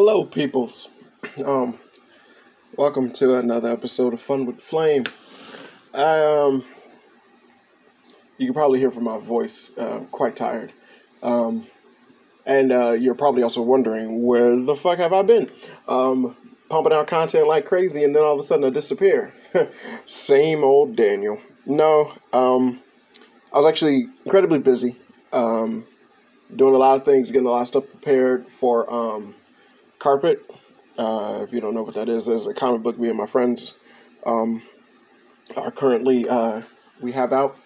Hello, peoples. Um, welcome to another episode of Fun with Flame. I, um, you can probably hear from my voice, uh, quite tired. Um, and uh, you're probably also wondering where the fuck have I been? Um, pumping out content like crazy, and then all of a sudden I disappear. Same old Daniel. No, um, I was actually incredibly busy. Um, doing a lot of things, getting a lot of stuff prepared for um, Carpet. Uh, if you don't know what that is, there's a comic book me and my friends um, are currently uh, we have out.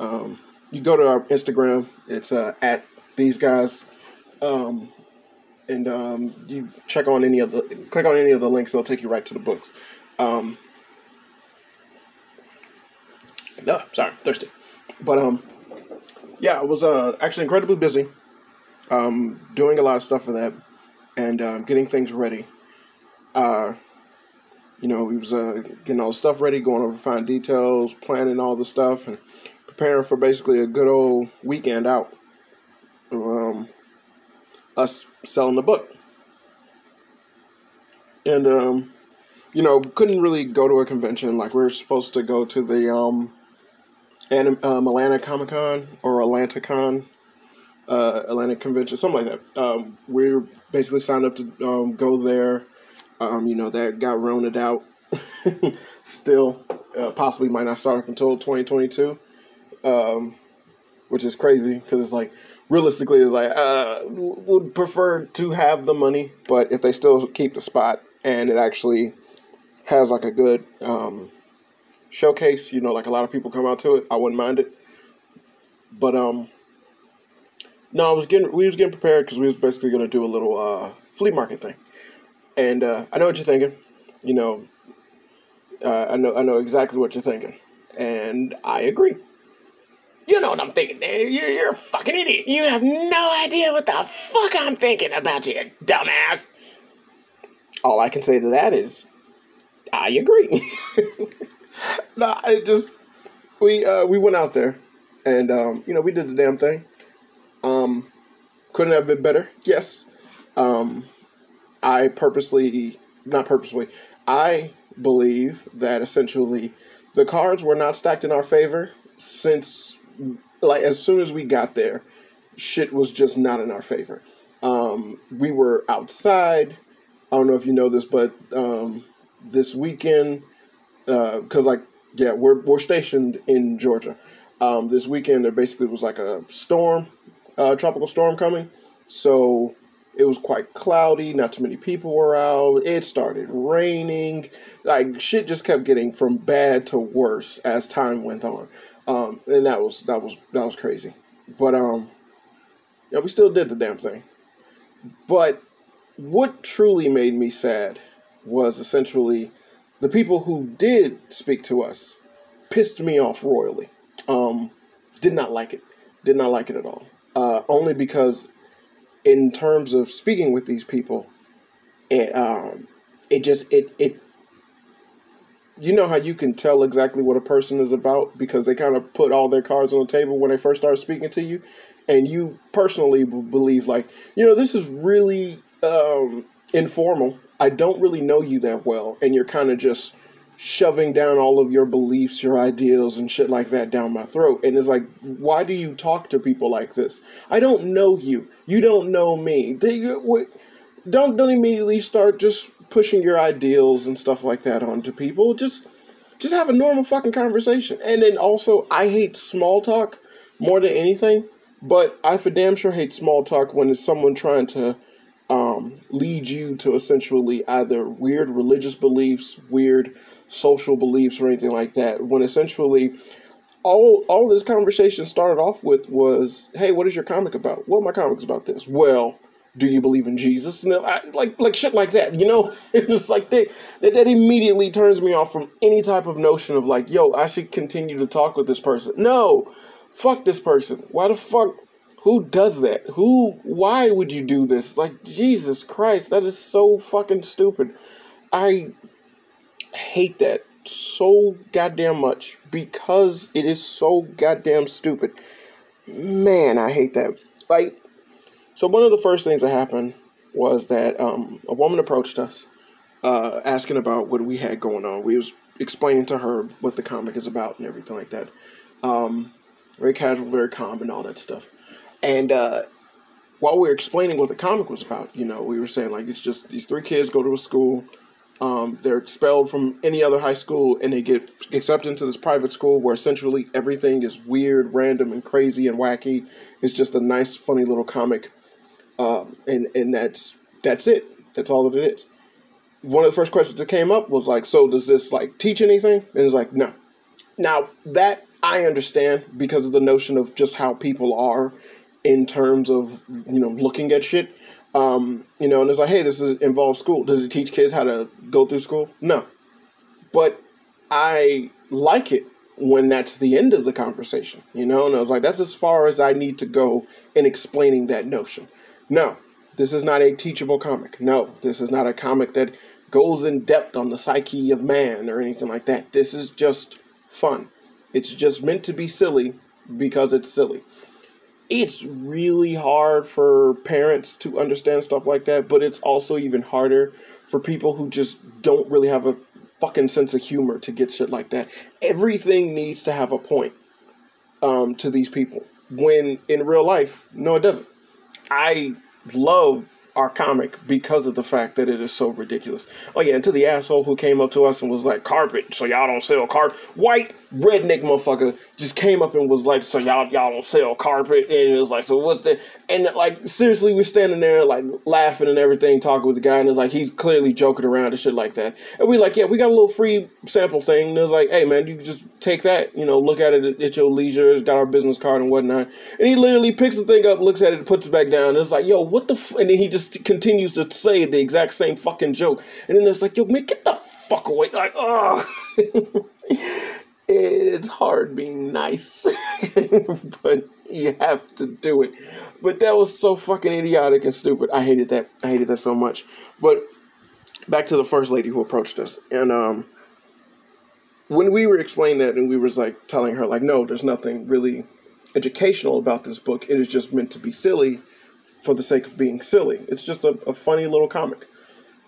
Um, you go to our Instagram. It's uh, at these guys, um, and um, you check on any of the click on any of the links. They'll take you right to the books. Um, no, sorry, thirsty. But um, yeah, I was uh, actually incredibly busy. Um, doing a lot of stuff for that, and um, getting things ready. Uh, you know, we was uh, getting all the stuff ready, going over fine details, planning all the stuff, and preparing for basically a good old weekend out. Um, us selling the book, and um, you know, couldn't really go to a convention like we are supposed to go to the um, Anim- um, Atlanta Comic Con or Atlanta Con, uh, Atlantic Convention, something like that. Um, we're basically signed up to um, go there. Um, you know, that got rounded out. Still, uh, possibly might not start up until 2022, um, which is crazy because it's like realistically, it's like uh, would prefer to have the money, but if they still keep the spot and it actually has like a good um, showcase. You know, like a lot of people come out to it. I wouldn't mind it. But um, no, I was getting we was getting prepared because we was basically gonna do a little uh, flea market thing. And uh, I know what you're thinking. You know, uh, I know I know exactly what you're thinking, and I agree. You know what I'm thinking, Dave. You're, you're a fucking idiot. You have no idea what the fuck I'm thinking about you, dumbass. All I can say to that is, I agree. no, I just we uh, we went out there, and um, you know we did the damn thing. Um, couldn't have been better. Yes. Um, I purposely, not purposely, I believe that essentially the cards were not stacked in our favor since, like, as soon as we got there, shit was just not in our favor. Um, we were outside. I don't know if you know this, but um, this weekend because uh, like yeah, we're we're stationed in Georgia. Um, this weekend there basically was like a storm, uh, tropical storm coming, so it was quite cloudy. Not too many people were out. It started raining. Like shit just kept getting from bad to worse as time went on, um, and that was that was that was crazy. But um, yeah, we still did the damn thing. But what truly made me sad was essentially the people who did speak to us pissed me off royally. Um, did not like it. Did not like it at all. Uh, only because, in terms of speaking with these people, it um, it just it it. You know how you can tell exactly what a person is about because they kind of put all their cards on the table when they first start speaking to you, and you personally b- believe like you know this is really um, informal I don't really know you that well, and you're kind of just shoving down all of your beliefs, your ideals, and shit like that down my throat. And it's like, why do you talk to people like this? I don't know you. You don't know me. Don't don't immediately start just pushing your ideals and stuff like that onto people. Just just have a normal fucking conversation. And then also, I hate small talk more than anything. But I for damn sure hate small talk when it's someone trying to um, lead you to essentially either weird religious beliefs, weird social beliefs, or anything like that. When essentially all all this conversation started off with was, "Hey, what is your comic about? What my comics about this?" Well, do you believe in Jesus? And I, like like shit like that, you know. it's like that that immediately turns me off from any type of notion of like, "Yo, I should continue to talk with this person." No, fuck this person. Why the fuck? Who does that? Who, why would you do this? Like, Jesus Christ, that is so fucking stupid. I hate that so goddamn much because it is so goddamn stupid. Man, I hate that. Like, so one of the first things that happened was that um, a woman approached us uh, asking about what we had going on. We was explaining to her what the comic is about and everything like that. Um, very casual, very calm, and all that stuff. And uh, while we were explaining what the comic was about, you know, we were saying like it's just these three kids go to a school. Um, they're expelled from any other high school and they get accepted into this private school where essentially everything is weird, random, and crazy and wacky. It's just a nice, funny little comic, um, and and that's that's it. That's all that it is. One of the first questions that came up was like, "So does this like teach anything?" And it's like, "No." Now that I understand because of the notion of just how people are in terms of you know looking at shit. Um, you know, and it's like, hey, this is, involves school. Does it teach kids how to go through school? No, but I like it when that's the end of the conversation. You know, and I was like, that's as far as I need to go in explaining that notion. No, this is not a teachable comic. No, this is not a comic that goes in depth on the psyche of man or anything like that. This is just fun. It's just meant to be silly because it's silly it's really hard for parents to understand stuff like that, but it's also even harder for people who just don't really have a fucking sense of humor to get shit like that. Everything needs to have a point um, to these people. When in real life, no, it doesn't. I love our comic because of the fact that it is so ridiculous. Oh yeah, and to the asshole who came up to us and was like, "Carpet, so y'all don't sell carpet." White redneck motherfucker just came up and was like, "So y'all y'all don't sell carpet?" And it was like, "So what's the?" And like seriously, we're standing there like laughing and everything, talking with the guy, and it's like he's clearly joking around and shit like that. And we like, "Yeah, we got a little free sample thing." And it was like, "Hey man, you can just take that, you know, look at it at your leisure. It's got our business card and whatnot." And he literally picks the thing up, looks at it, puts it back down. And it's like, "Yo, what the?" F-? And then he just continues to say the exact same fucking joke. And then it's like, yo, man, get the fuck away. Like, oh. it's hard being nice, but you have to do it. But that was so fucking idiotic and stupid. I hated that. I hated that so much. But back to the first lady who approached us. And, um, when we were explaining that and we was like telling her like no there's nothing really educational about this book it is just meant to be silly for the sake of being silly. It's just a, a funny little comic.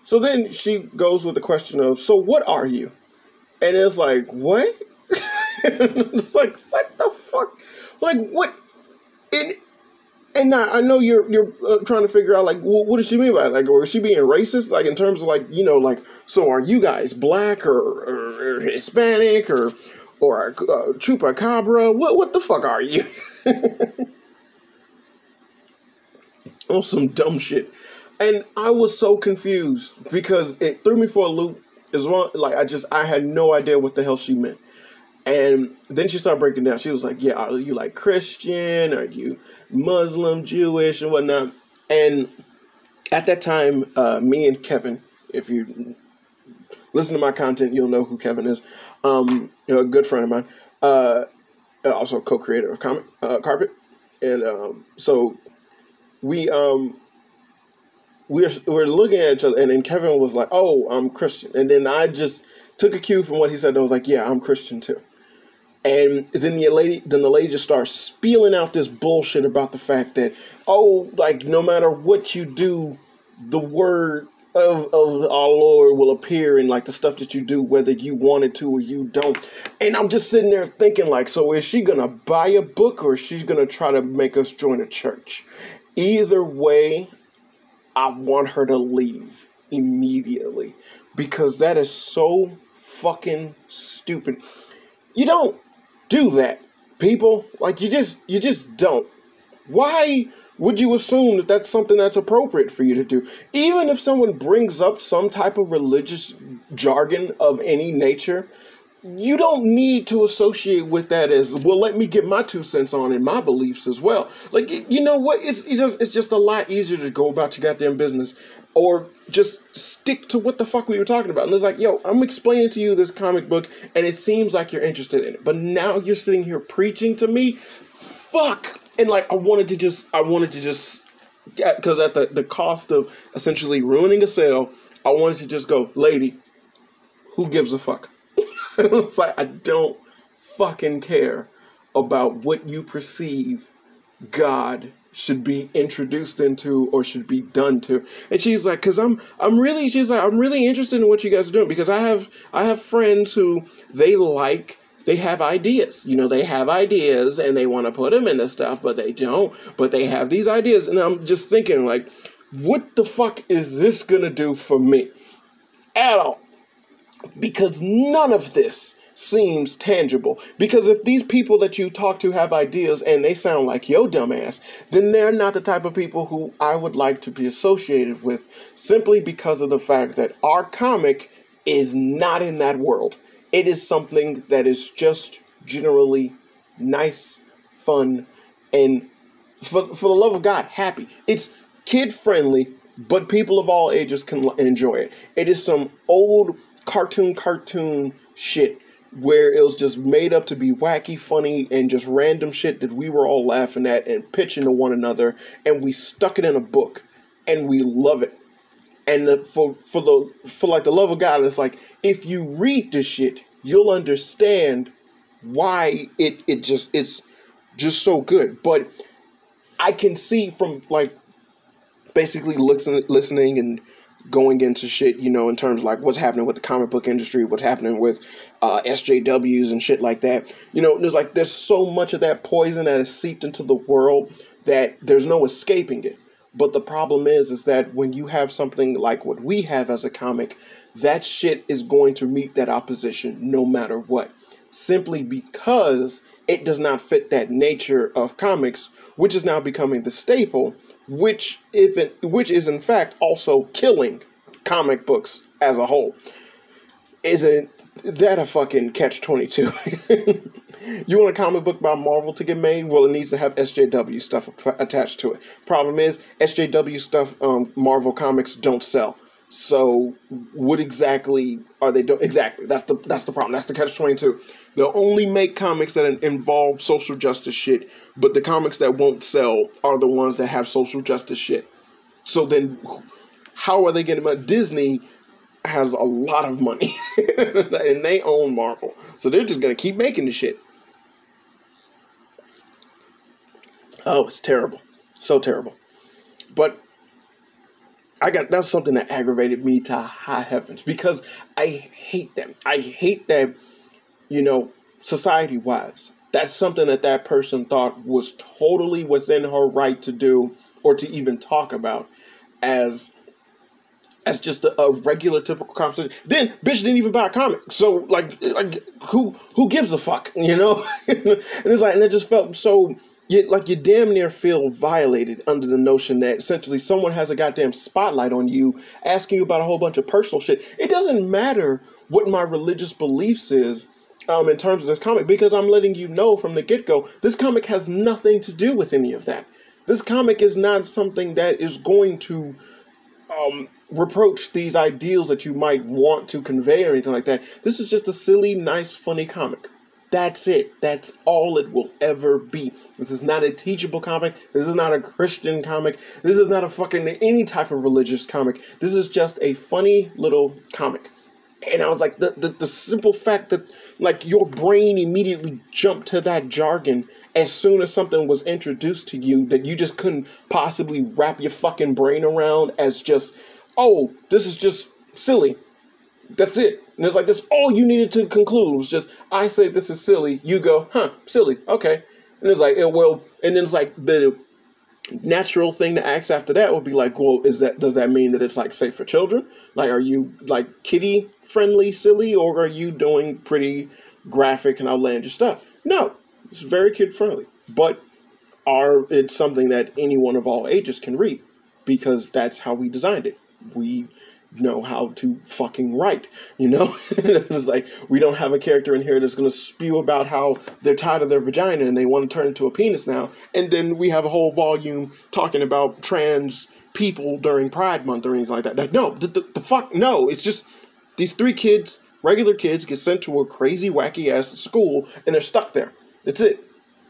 So then she goes with the question of, so what are you? And it's like, what? it's like, what the fuck? Like, what? And and now I know you're you're uh, trying to figure out like, well, what does she mean by it? like, or is she being racist? Like in terms of like, you know, like, so are you guys black or, or, or Hispanic or or uh, chupacabra? What what the fuck are you? on some dumb shit. And I was so confused because it threw me for a loop. As well, like I just I had no idea what the hell she meant. And then she started breaking down. She was like, "Yeah, are you like Christian? Are you Muslim, Jewish, and whatnot?" And at that time, uh, me and Kevin, if you listen to my content, you'll know who Kevin is. Um, you know, a good friend of mine, uh, also co-creator of Comic uh, Carpet, and um, so we um we're we're looking at each other, and then Kevin was like, "Oh, I'm Christian," and then I just took a cue from what he said, and I was like, "Yeah, I'm Christian too." And then the lady, then the lady just starts spieling out this bullshit about the fact that, oh, like no matter what you do, the word of, of our Lord will appear in like the stuff that you do, whether you wanted to or you don't. And I'm just sitting there thinking, like, so is she gonna buy a book or is she gonna try to make us join a church? Either way, I want her to leave immediately because that is so fucking stupid. You don't do that, people. Like you just you just don't. Why would you assume that that's something that's appropriate for you to do? Even if someone brings up some type of religious jargon of any nature, you don't need to associate with that as well let me get my two cents on in my beliefs as well. Like you know what? It's, it's just it's just a lot easier to go about your goddamn business or just stick to what the fuck we were talking about. And it's like yo i'm explaining to you this comic book and it seems like you're interested in it. But now you're sitting here preaching to me? Fuck. And like i wanted to just i wanted to just because at the, the cost of essentially ruining a sale i wanted to just go lady who gives a fuck it's like I don't fucking care about what you perceive God should be introduced into or should be done to. And she's like because i'm i'm really she's like i'm really interested in what you guys are doing because i have i have friends who they like they have ideas. You know they have ideas and they want to put them into stuff but they don't. But they have these ideas. And i'm just thinking like what the fuck is this gonna do for me? At all because none of this seems tangible. Because if these people that you talk to have ideas and they sound like yo dumbass, then they're not the type of people who I would like to be associated with simply because of the fact that our comic is not in that world. It is something that is just generally nice, fun, and for, for the love of God, happy. It's kid friendly, but people of all ages can enjoy it. It is some old cartoon cartoon shit where it was just made up to be wacky, funny, and just random shit that we were all laughing at and pitching to one another, and we stuck it in a book, and we love it. And the, for for the for like the love of God, it's like if you read this shit, you'll understand why it it just it's just so good. But I can see from like basically listening listening and going into shit, you know, in terms like what's happening with the comic book industry, what's happening with uh, SJWs and shit like that. You know, there's like there's so much of that poison that has seeped into the world that there's no escaping it. But the problem is, is that when you have something like what we have as a comic, that shit is going to meet that opposition no matter what. Simply because it does not fit that nature of comics, which is now becoming the staple which if it, which is in fact also killing comic books as a whole. Isn't that a fucking catch twenty two? you want a comic book by Marvel to get made? Well, it needs to have SJW stuff attached to it. Problem is, SJW stuff, um, Marvel comics don't sell. So, what exactly are they doing? Exactly, that's the that's the problem. That's the catch twenty two. They'll only make comics that involve social justice shit, but the comics that won't sell are the ones that have social justice shit. So then, how are they getting money? Disney has a lot of money, and they own Marvel, so they're just gonna keep making the shit. Oh, it's terrible, so terrible. But I got that's something that aggravated me to high heavens because I hate them. I hate that, you know, society wise. That's something that that person thought was totally within her right to do or to even talk about as as just a, a, regular typical conversation. Then bitch didn't even buy a comic. So like like who who gives a fuck, you know? and it's like and it just felt so you like you damn near feel violated under the notion that essentially someone has a goddamn spotlight on you asking you about a whole bunch of personal shit. It doesn't matter what my religious beliefs is um, in terms of this comic because I'm letting you know from the get go this comic has nothing to do with any of that. This comic is not something that is going to um, reproach these ideals that you might want to convey or anything like that. This is just a silly, nice, funny comic. That's it. That's all it will ever be. This is not a teachable comic. This is not a Christian comic. This is not a fucking any type of religious comic. This is just a funny little comic. And I was like, the, the, the simple fact that like your brain immediately jumped to that jargon as soon as something was introduced to you that you just couldn't possibly wrap your fucking brain around as just, oh, this is just silly. That's it. And it's like that's all you needed to conclude was just I say this is silly. You go, huh, silly, okay. And it's like, it well, and then it's like the natural thing to ask after that would be like, well, is that does that mean that it's like safe for children? Like, are you like kitty friendly, silly, or are you doing pretty graphic and outlandish stuff? No, it's very kid friendly, but are it's something that anyone of all ages can read because that's how we designed it. We know how to fucking write, you know? it's like we don't have a character in here that's gonna spew about how they're tired of their vagina and they want to turn into a penis now. And then we have a whole volume talking about trans people during Pride Month or anything like that. Like, no, the, the, the fuck, no. It's just these three kids, regular kids, get sent to a crazy, wacky ass school and they're stuck there. That's it.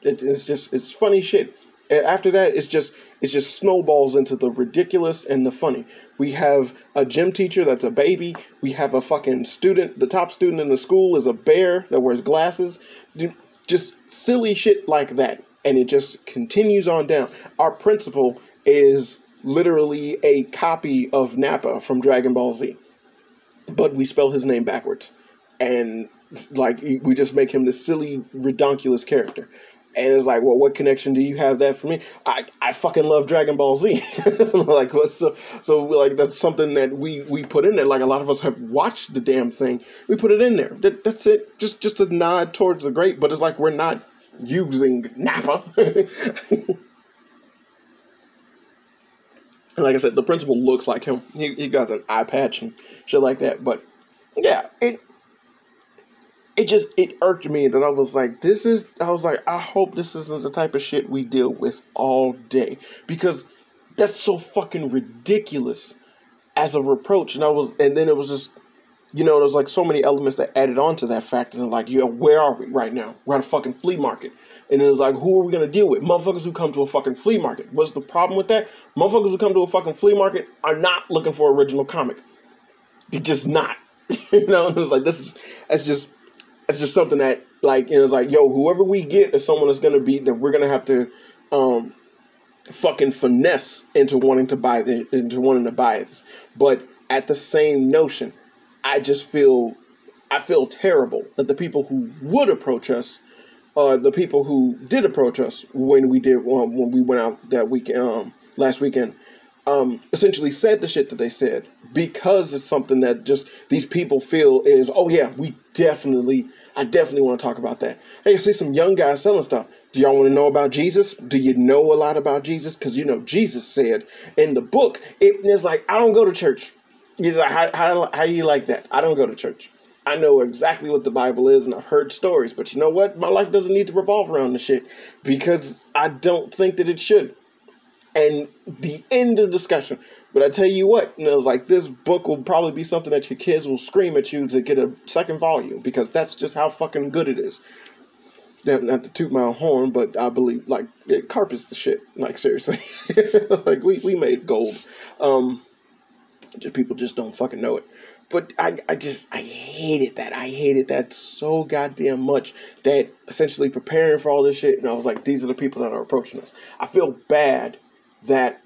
it it's just, it's funny shit after that it's just it's just snowballs into the ridiculous and the funny. We have a gym teacher that's a baby. We have a fucking student the top student in the school is a bear that wears glasses. Just silly shit like that. And it just continues on down. Our principal is literally a copy of Nappa from Dragon Ball Z, but we spell his name backwards, and like we just make him this silly, redonkulous character. And it's like, well, what connection do you have that for me? I, I fucking love Dragon Ball Z. like, what's so, so like that's something that we we put in there. Like a lot of us have watched the damn thing. We put it in there. That, that's it. Just just a nod towards the great. But it's like we're not using Nappa. like I said, the principal looks like him. He, he got an eye patch and shit like that. But yeah, it it just it irked me that I was like, this is I was like, I hope this isn't the type of shit we deal with all day. Because that's so fucking ridiculous as a reproach. And I was and then it was just you know, there's like so many elements that added on to that fact. And like, you where are we right now? We're at a fucking flea market. And it's like, who are we to deal with? Motherfuckers who come to a fucking flea market. What's the problem with that? Motherfuckers who come to a fucking flea market are not looking for original comic. They're just not. you know, and it was like, this is, that's just it's just something that like you know, it's like yo whoever we get is someone that's gonna be that we're gonna have to um fucking finesse into wanting to buy the, into wanting to buy it but at the same notion i just feel i feel terrible that the people who would approach us uh the people who did approach us when we did when we went out that week um last weekend um, essentially said the shit that they said because it's something that just these people feel is oh yeah we definitely I definitely want to talk about that. Hey, see some young guys selling stuff. Do y'all want to know about Jesus? Do you know a lot about Jesus? Because you know Jesus said in the book it is like I don't go to church. He's like how how how do you like that? I don't go to church. I know exactly what the Bible is and I've heard stories, but you know what? My life doesn't need to revolve around the shit because I don't think that it should and the end of discussion. But I tell you what, know, it's like this book will probably be something that your kids will scream at you to get a second volume because that's just how fucking good it is. Not to toot my own horn, but I believe like it carpets the shit. Like seriously, like we, we made gold. Um, just people just don't fucking know it. But I, I just I hated that. I hated that so goddamn much that essentially preparing for all this shit, and I was like, these are the people that are approaching us. I feel bad that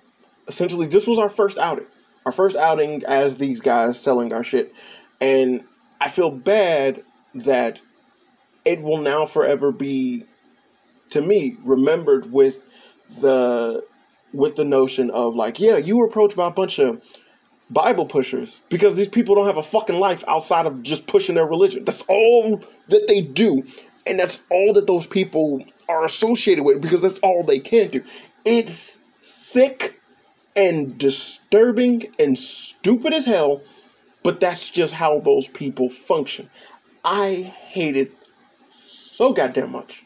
essentially this was our first outing, our first outing as these guys selling our shit, and I feel bad that it will now forever be, to me, remembered with the with the notion of like, yeah, you were approached by a bunch of Bible pushers because these people don't have a fucking life outside of just pushing their religion. That's all that they do. And that's all that those people are associated with because that's all they can do. It's sick and disturbing and stupid as hell, but that's just how those people function. I hate it so goddamn much.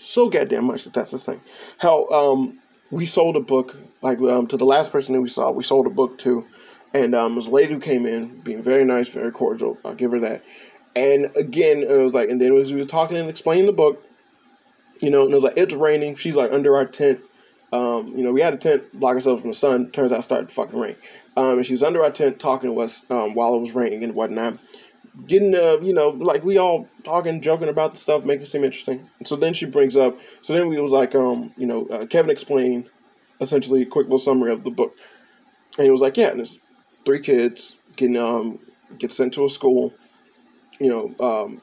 So goddamn much that that's the thing. How um, we sold a book, like um, to the last person that we saw, we sold a book to. And um, this lady who came in, being very nice, very cordial. I'll give her that. And again, it was like, and then as we were talking and explaining the book, you know, and it was like, it's raining. She's like under our tent. Um, you know, we had a tent block ourselves from the sun. Turns out it started to fucking rain. Um, and she was under our tent talking to us um, while it was raining and whatnot. Getting, uh, you know, like we all talking, joking about the stuff, making it seem interesting. So then she brings up, so then we was like, um, you know, uh, Kevin explained essentially a quick little summary of the book. And he was like, yeah, and there's three kids getting, um, get sent to a school, you know, um,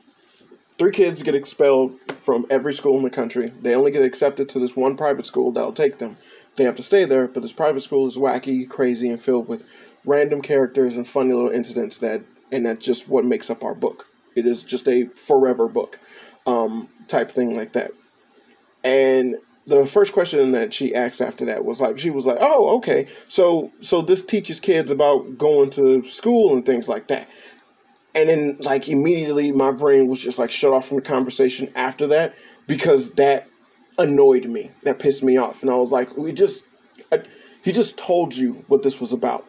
three kids get expelled from every school in the country. They only get accepted to this one private school that'll take them. They have to stay there, but this private school is wacky, crazy, and filled with random characters and funny little incidents that, and that's just what makes up our book. It is just a forever book, um, type thing like that. And the first question that she asked after that was like, she was like, "Oh, okay, so so this teaches kids about going to school and things like that." And then like immediately my brain was just like shut off from the conversation after that because that annoyed me. That pissed me off. And i was like we just I, he just told you what this was about.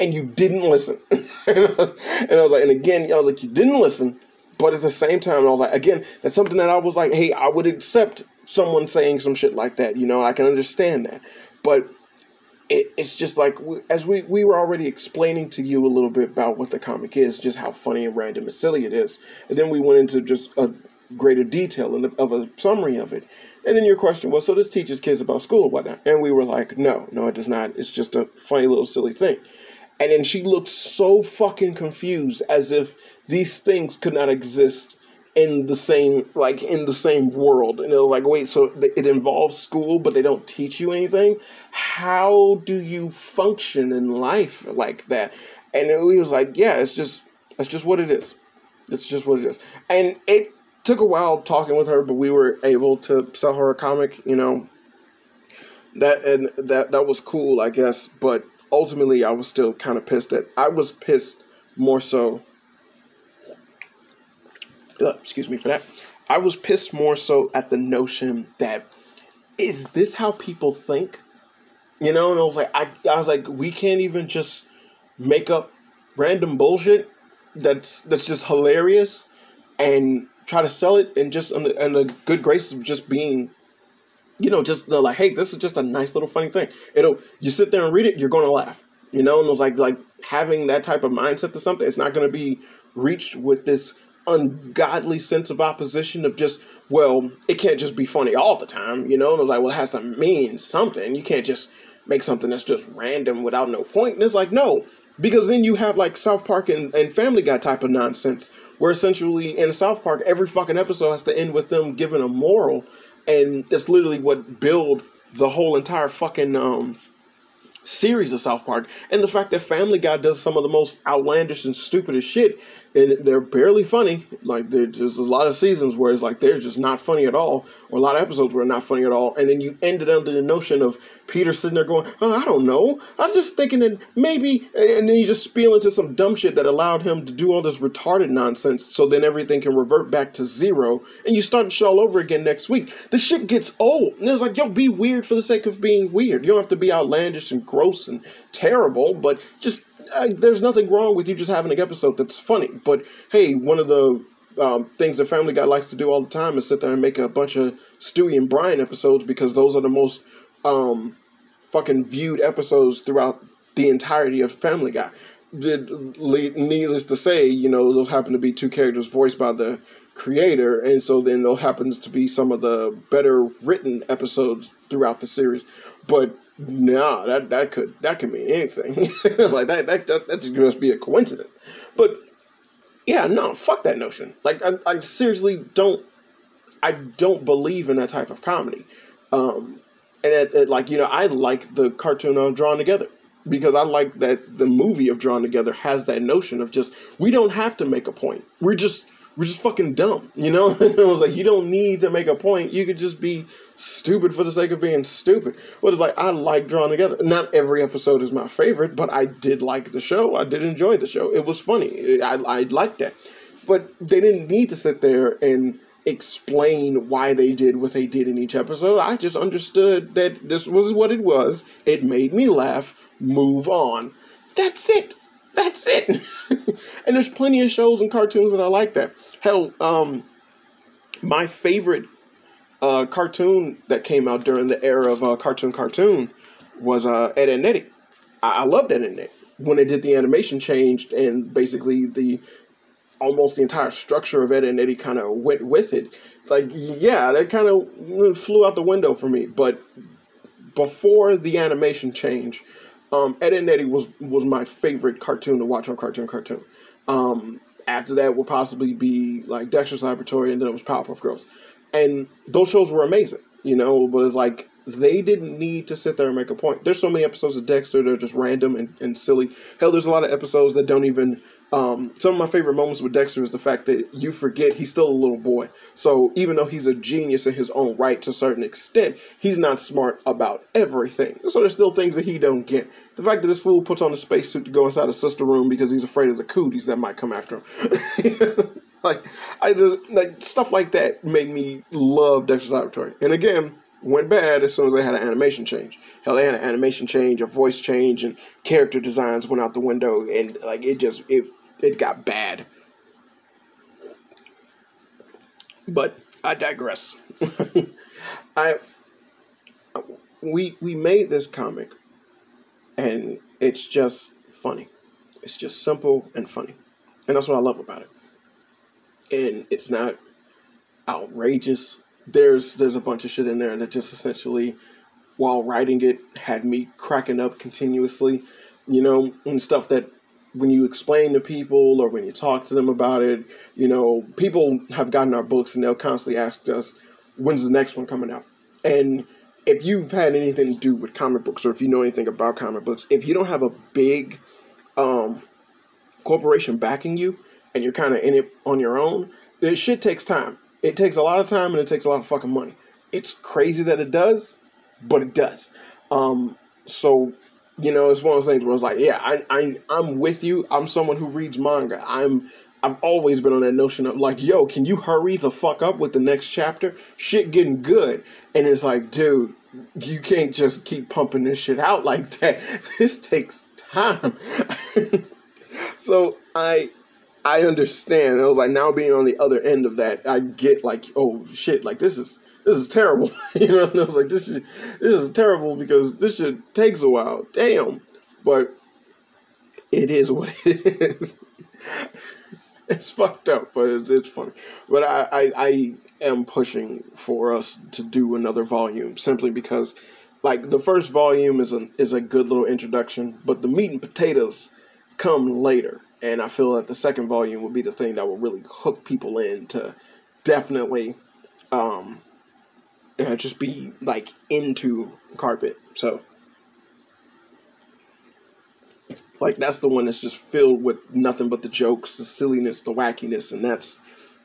And you didn't listen. And i was like and again i was like you didn't listen. But at the same time i was like again that's something that i was like hey i would accept someone saying some shit like that you know i can understand that. But it, it's just like as we we were already explaining to you a little bit about what the comic is, just how funny and random and silly it is, and then we went into just a greater detail of a summary of it. And then your question was, so this teaches kids about school and whatnot. And we were like, no, no, it does not. It's just a funny little silly thing. And then she looked so fucking confused as if these things could not exist in the same like in the same world. And it was like wait so it involves school but they don't teach you anything? How do you function in life like that? And we was like yeah it's just that's just what it is. It's just what it is. And it took a while talking with her but we were able to sell her a comic you know? That and that that was cool i guess but ultimately i was still kind of pissed at i was pissed more so uh, excuse me for that. I was pissed more so at the notion that is this how people think? You know, and I was like, I, I was like, we can't even just make up random bullshit that's that's just hilarious and try to sell it and just and the, in the good grace of just being you know just the, like hey this is just a nice little funny thing it'll you sit there and read it you're to laugh you know and it was like like having that type of mindset to something it's not to be reached with this ungodly sense of opposition of just well it can't just be funny all the time you know? And I was like well it has to mean something. You can't just make something that's just random without no point. And it's like no because then you have like South Park and, and Family Guy type of nonsense where essentially in South Park every fucking episode has to end with them giving a moral. And that's literally what build the whole entire fucking um series of South Park, and the fact that Family Guy does some of the most outlandish and stupidest shit and they're barely funny. Like there's a lot of seasons where it's like they're just not funny at all, or a lot of episodes where not funny at all. And then you ended under the notion of Peter sitting there going, "Oh, I don't know. I was just thinking that maybe," and then you just spiel into some dumb shit that allowed him to do all this retarded nonsense. So then everything can revert back to zero, and you start the show all over again next week. The shit gets old, and it's like, yo, be weird for the sake of being weird. You don't have to be outlandish and gross and terrible, but just I, there's nothing wrong with you just having an episode that's funny. But hey, one of the um, things that Family Guy likes to do all the time is sit there and make a bunch of Stewie and Brian episodes because those are the most um, fucking viewed episodes throughout the entirety of Family Guy. Needless to say, you know, those happen to be two characters voiced by the creator, and so then those happens to be some of the better written episodes throughout the series. But no, that that could that could mean anything. like that that that that just must be a coincidence. But yeah, no, fuck that notion. Like I, I seriously don't I don't believe in that type of comedy. Um, and it, it, like you know, I like the cartoon of Drawn Together because I like that the movie of Drawn Together has that notion of just we don't have to make a point. We're just we're just fucking dumb, you know? and I was like, you don't need to make a point. You could just be stupid for the sake of being stupid. But it's like, I like Drawn Together. Not every episode is my favorite, but I did like the show. I did enjoy the show. It was funny. I, I liked that. But they didn't need to sit there and explain why they did what they did in each episode. I just understood that this was what it was. It made me laugh. Move on. That's it. That's it. and there's plenty of shows and cartoons that I like that. Hell, um, my favorite uh, cartoon that came out during the era of uh, cartoon cartoon was uh, Ed and Eddy. I-, I loved Ed and Eddy when they did the animation changed and basically the almost the entire structure of Ed and Eddy kind of went with it. It's like, yeah, that kind of flew out the window for me. But before the animation change, um, Ed and Eddy was was my favorite cartoon to watch on Cartoon Cartoon. Um, after that would possibly be like Dexter's Laboratory, and then it was Powerpuff Girls, and those shows were amazing. You know, but it's like they didn't need to sit there and make a point. There's so many episodes of Dexter that are just random and, and silly. Hell, there's a lot of episodes that don't even um, some of my favorite moments with Dexter is the fact that you forget he's still a little boy. So even though he's a genius in his own right to a certain extent, he's not smart about everything. So there's still things that he don't get. The fact that this fool puts on a spacesuit to go inside a sister room because he's afraid of the cooties that might come after him. like I just like stuff like that made me love Dexter's Laboratory. And again, went bad as soon as they had an animation change. Hell, they had an animation change, a voice change, and character designs went out the window, and like it just it it got bad. But I digress. I we we made this comic and it's just funny. It's just simple and funny. And that's what I love about it. And it's not outrageous. There's there's a bunch of shit in there that just essentially, while writing it, had me cracking up continuously. You know, and stuff that when you explain to people or when you talk to them about it, you know, people have gotten our books and they'll constantly ask us, when's the next one coming out? And if you've had anything to do with comic books or if you know anything about comic books, if you don't have a big um, corporation backing you and you're kind of in it on your own, this shit takes time. It takes a lot of time and it takes a lot of fucking money. It's crazy that it does, but it does. Um, so you know, it's one of those things where it's like, yeah, I, I, I'm with you. I'm someone who reads manga. I'm, I've always been on that notion of like, yo, can you hurry the fuck up with the next chapter? Shit getting good, and it's like, dude, you can't just keep pumping this shit out like that. This takes time. so I, I understand. It was like now being on the other end of that, I get like, oh shit, like this is this is terrible. you know, and I was like, this is this is terrible because this shit takes a while. Damn, but it is what it is. it's fucked up, but it's, it's funny. But I, I I am pushing for us to do another volume simply because, like, the first volume is a is a good little introduction, but the meat and potatoes come later. And I feel that the second volume will be the thing that will really hook people in to definitely um, uh, just be like into carpet. So like that's the one that's just filled with nothing but the jokes, the silliness, the wackiness, and that's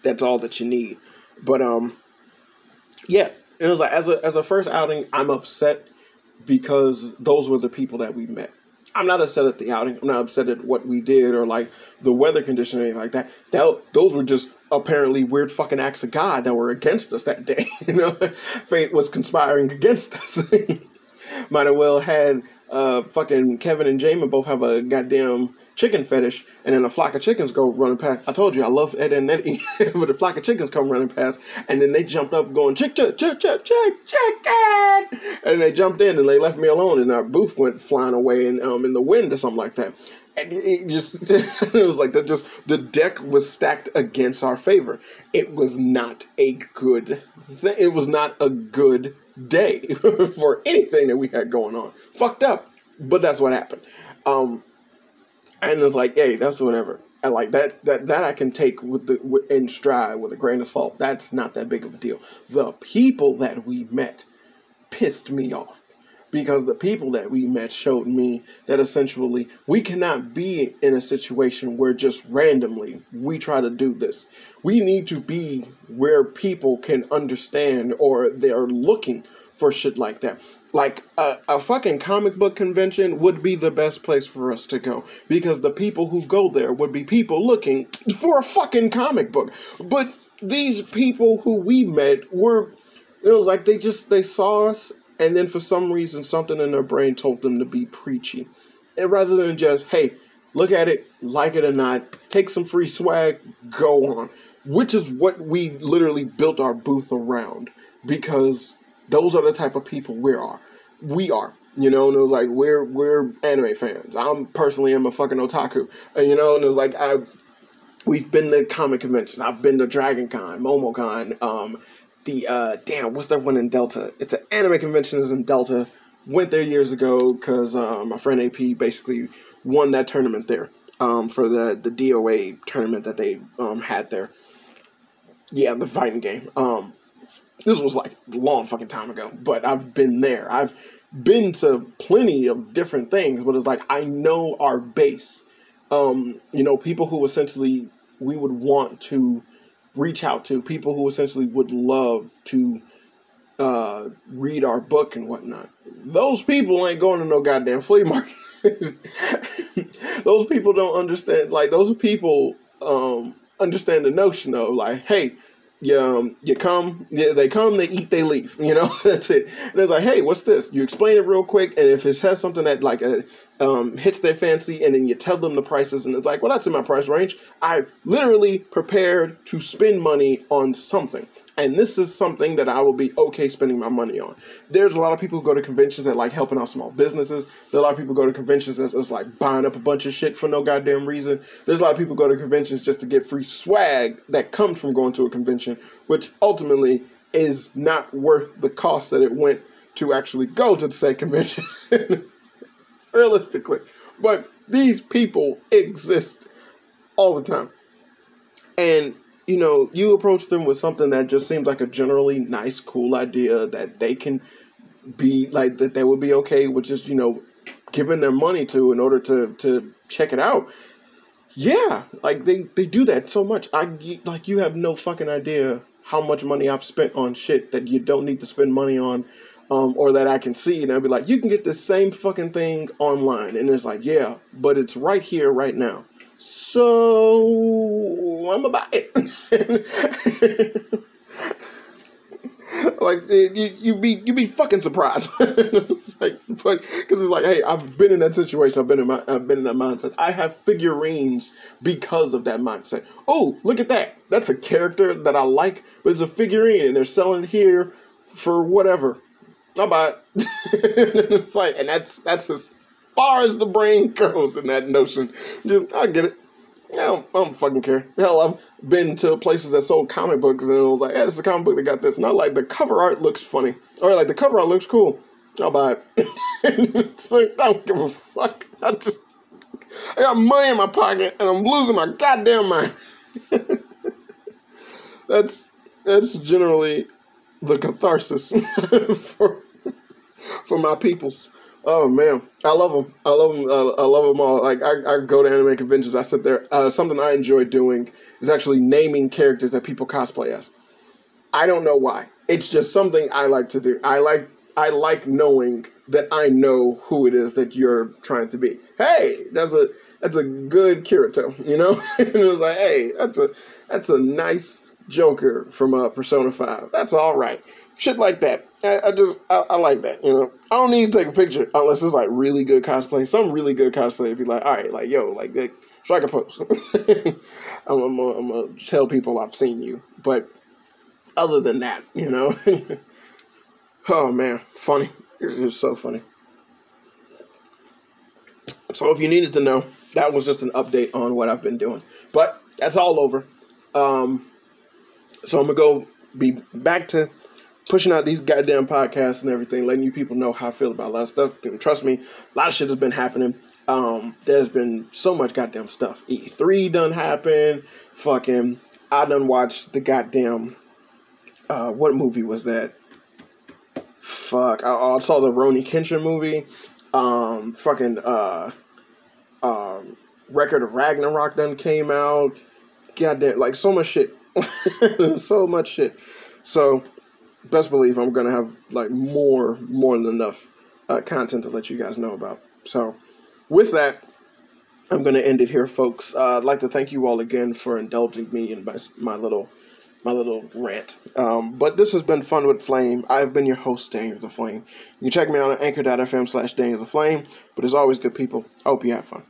that's all that you need. But um yeah, it was like as a as a first outing, I'm upset because those were the people that we met. I'm not upset at the outing. I'm not upset at what we did or like the weather condition or anything like that. That those were just apparently weird fucking acts of God that were against us that day. you know, fate was conspiring against us. Might have well had uh, fucking Kevin and Jamin both have a goddamn chicken fetish, and then a flock of chickens go running past. I told you I love Ed and Eddy, but a flock of chickens come running past, and then they jumped up going chick chick chick chick chick chicken, and they jumped in and they left me alone, and our booth went flying away in um in the wind or something like that. And it just it was like that. Just the deck was stacked against our favor. It was not a good. Th- it was not a good day for anything that we had going on. Fucked up, but that's what happened. Um, and it's like, hey, that's whatever. And like that, that, that I can take with the with, in stride with a grain of salt. That's not that big of a deal. The people that we met pissed me off because the people that we met showed me that essentially we cannot be in a situation where just randomly we try to do this. We need to be where people can understand or they're looking for shit like that. Like a, a fucking comic book convention would be the best place for us to go because the people who go there would be people looking for a fucking comic book. But these people who we met were it was like they just they saw us and then for some reason something in their brain told them to be preachy. And rather than just, hey, look at it, like it or not, take some free swag, go on. Which is what we literally built our booth around because those are the type of people we are. We are. You know, and it was like we're we're anime fans. I'm personally am a fucking otaku. And, you know, and it was like I we've been to comic conventions. I've been to Dragon Con, MomoCon, um, the uh damn, what's that one in Delta? It's an anime convention is in Delta. Went there years ago because um, my friend AP basically won that tournament there um, for the the DOA tournament that they um, had there. Yeah, the fighting game. Um, this was like a long fucking time ago, but I've been there. I've been to plenty of different things, but it's like I know our base. Um, you know, people who essentially we would want to reach out to, people who essentially would love to uh, read our book and whatnot. Those people ain't going to no goddamn flea market. those people don't understand. Like those people um, understand the notion of like, hey, you, um, you come, they come, they eat, they leave. You know, that's it. And it's like, hey, what's this? You explain it real quick, and if it has something that like a um, hits their fancy, and then you tell them the prices, and it's like, well, that's in my price range. I literally prepared to spend money on something. And this is something that I will be okay spending my money on. There's a lot of people who go to conventions that like helping out small businesses. There's a lot of people go to conventions that's just like buying up a bunch of shit for no goddamn reason. There's a lot of people go to conventions just to get free swag that comes from going to a convention, which ultimately is not worth the cost that it went to actually go to the said convention. Realistically. But these people exist all the time. And you know, you approach them with something that just seems like a generally nice, cool idea that they can be like that they would be okay with just, you know, giving their money to in order to to check it out. Yeah, like they they do that so much. I like you have no fucking idea how much money I've spent on shit that you don't need to spend money on. Um, or that I can see, and I'll be like, you can get the same fucking thing online, and it's like, yeah, but it's right here, right now. So I'm gonna buy it. like you, you be you be fucking surprised. it's like, because it's like, hey, I've been in that situation. I've been in my, I've been in that mindset. I have figurines because of that mindset. Oh, look at that. That's a character that I like, but it's a figurine, and they're selling it here for whatever. I'll buy it. it's like, and that's that's as far as the brain goes in that notion. Just, I get it. I don't, I don't fucking care. Hell, I've been to places that sold comic books and it was like, yeah, this is a comic book that got this. Not like the cover art looks funny. Or like the cover art looks cool. I'll buy it. so I don't give a fuck. I just, I got money in my pocket and I'm losing my goddamn mind. that's, that's generally the catharsis for, for my peoples. Oh man, I love them. I love them. Uh, I love them all. Like I, I go to anime conventions. I sit there. Uh, something I enjoy doing is actually naming characters that people cosplay as. I don't know why. It's just something I like to do. I like I like knowing that I know who it is that you're trying to be. Hey, that's a that's a good Kirito, you know. and it was like, hey, that's a that's a nice Joker from uh, Persona Five. That's all right. Shit like that. I, I just I, I, like that. You know, I don't need to take a picture unless it's like really good cosplay. Some really good cosplay be like, all right, like yo, like that, strike a gonna, I'm gonna tell people I've seen you, but other than that, you know. oh man, funny. It's just so funny. So if you needed to know, that was just an update on what I've been doing. But that's all over. Um, so I'm gonna go be back to pushing out these goddamn podcasts and everything, letting you people know how I feel about a lot of stuff. And trust me, a lot of shit has been happening. Um, there's been so much goddamn stuff. E3 done happened. Fucking, I done watched the goddamn. Uh, what movie was that? Fuck, I, I saw the Rurouni Kenshin movie. Um, fucking, uh, um, Record of Ragnarok done came out. Goddamn, like so much shit. so much shit. So best believe I'm gonna have like more more than enough uh, content to let you guys know about. So, with that, I'm gonna end it here, folks. Uh, I'd like to thank you all again for indulging me in my, my little my little rant. Um, but this has been Fun with Flame. I've been your host, Daniel the Flame. You can check me out on anchor.fm slash Daniel the Flame. But as always, good people, I hope you have fun.